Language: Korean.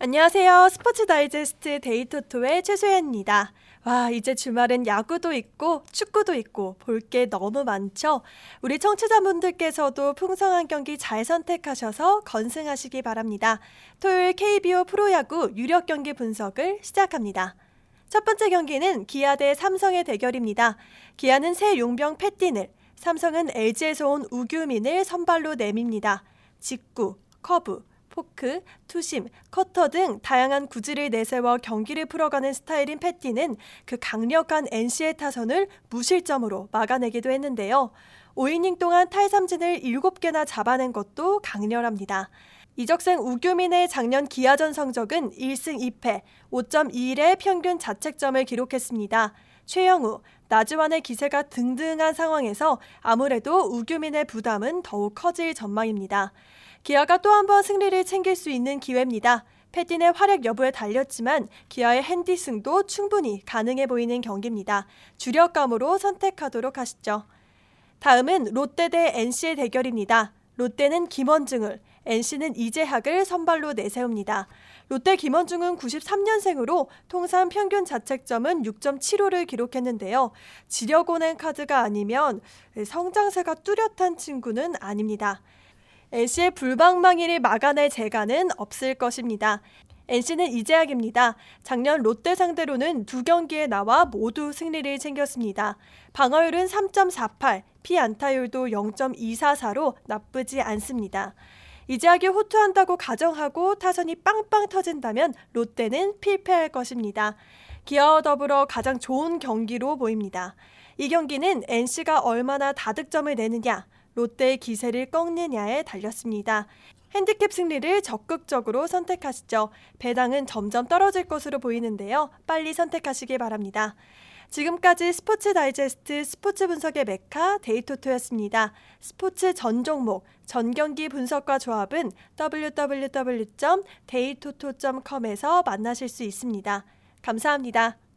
안녕하세요. 스포츠 다이제스트 데이토토의 최소연입니다. 와, 이제 주말은 야구도 있고 축구도 있고 볼 게 너무 많죠? 우리 청취자분들께서도 풍성한 경기 잘 선택하셔서 건승하시기 바랍니다. 토요일 KBO 프로야구 유력 경기 분석을 시작합니다. 첫 번째 경기는 기아 대 삼성의 대결입니다. 기아는 새 용병 패틴을, 삼성은 LG에서 온 우규민을 선발로 내밉니다. 직구, 커브, 포크, 투심, 커터 등 다양한 구질을 내세워 경기를 풀어가는 스타일인 팻딘은 그 강력한 NC의 타선을 무실점으로 막아내기도 했는데요. 5이닝 동안 탈삼진을 7개나 잡아낸 것도 강렬합니다. 이적생 우규민의 작년 기아전 성적은 1승 2패, 5.21의 평균 자책점을 기록했습니다. 최형우, 나지완의 기세가 등등한 상황에서 아무래도 우규민의 부담은 더욱 커질 전망입니다. 기아가 또 한 번 승리를 챙길 수 있는 기회입니다. 패틴의 활약 여부에 달렸지만 기아의 핸디승도 충분히 가능해 보이는 경기입니다. 주력감으로 선택하도록 하시죠. 다음은 롯데 대 NC의 대결입니다. 롯데는 김원중을, NC는 이재학을 선발로 내세웁니다. 롯데 김원중은 93년생으로 통산 평균 자책점은 6.75를 기록했는데요. 지려고낸 카드가 아니면 성장세가 뚜렷한 친구는 아닙니다. NC의 불방망이를 막아낼 재간은 없을 것입니다. NC는 이재학입니다. 작년 롯데 상대로는 두 경기에 나와 모두 승리를 챙겼습니다. 방어율은 3.48, 피안타율도 0.244로 나쁘지 않습니다. 이재학이 호투한다고 가정하고 타선이 빵빵 터진다면 롯데는 필패할 것입니다. 기아와 더불어 가장 좋은 경기로 보입니다. 이 경기는 NC가 얼마나 다득점을 내느냐, 롯데의 기세를 꺾느냐에 달렸습니다. 핸디캡 승리를 적극적으로 선택하시죠. 배당은 점점 떨어질 것으로 보이는데요. 빨리 선택하시기 바랍니다. 지금까지 스포츠 다이제스트 스포츠 분석의 메카 데이토토였습니다. 스포츠 전 종목, 전 경기 분석과 조합은 www.데이토토.com에서 만나실 수 있습니다. 감사합니다.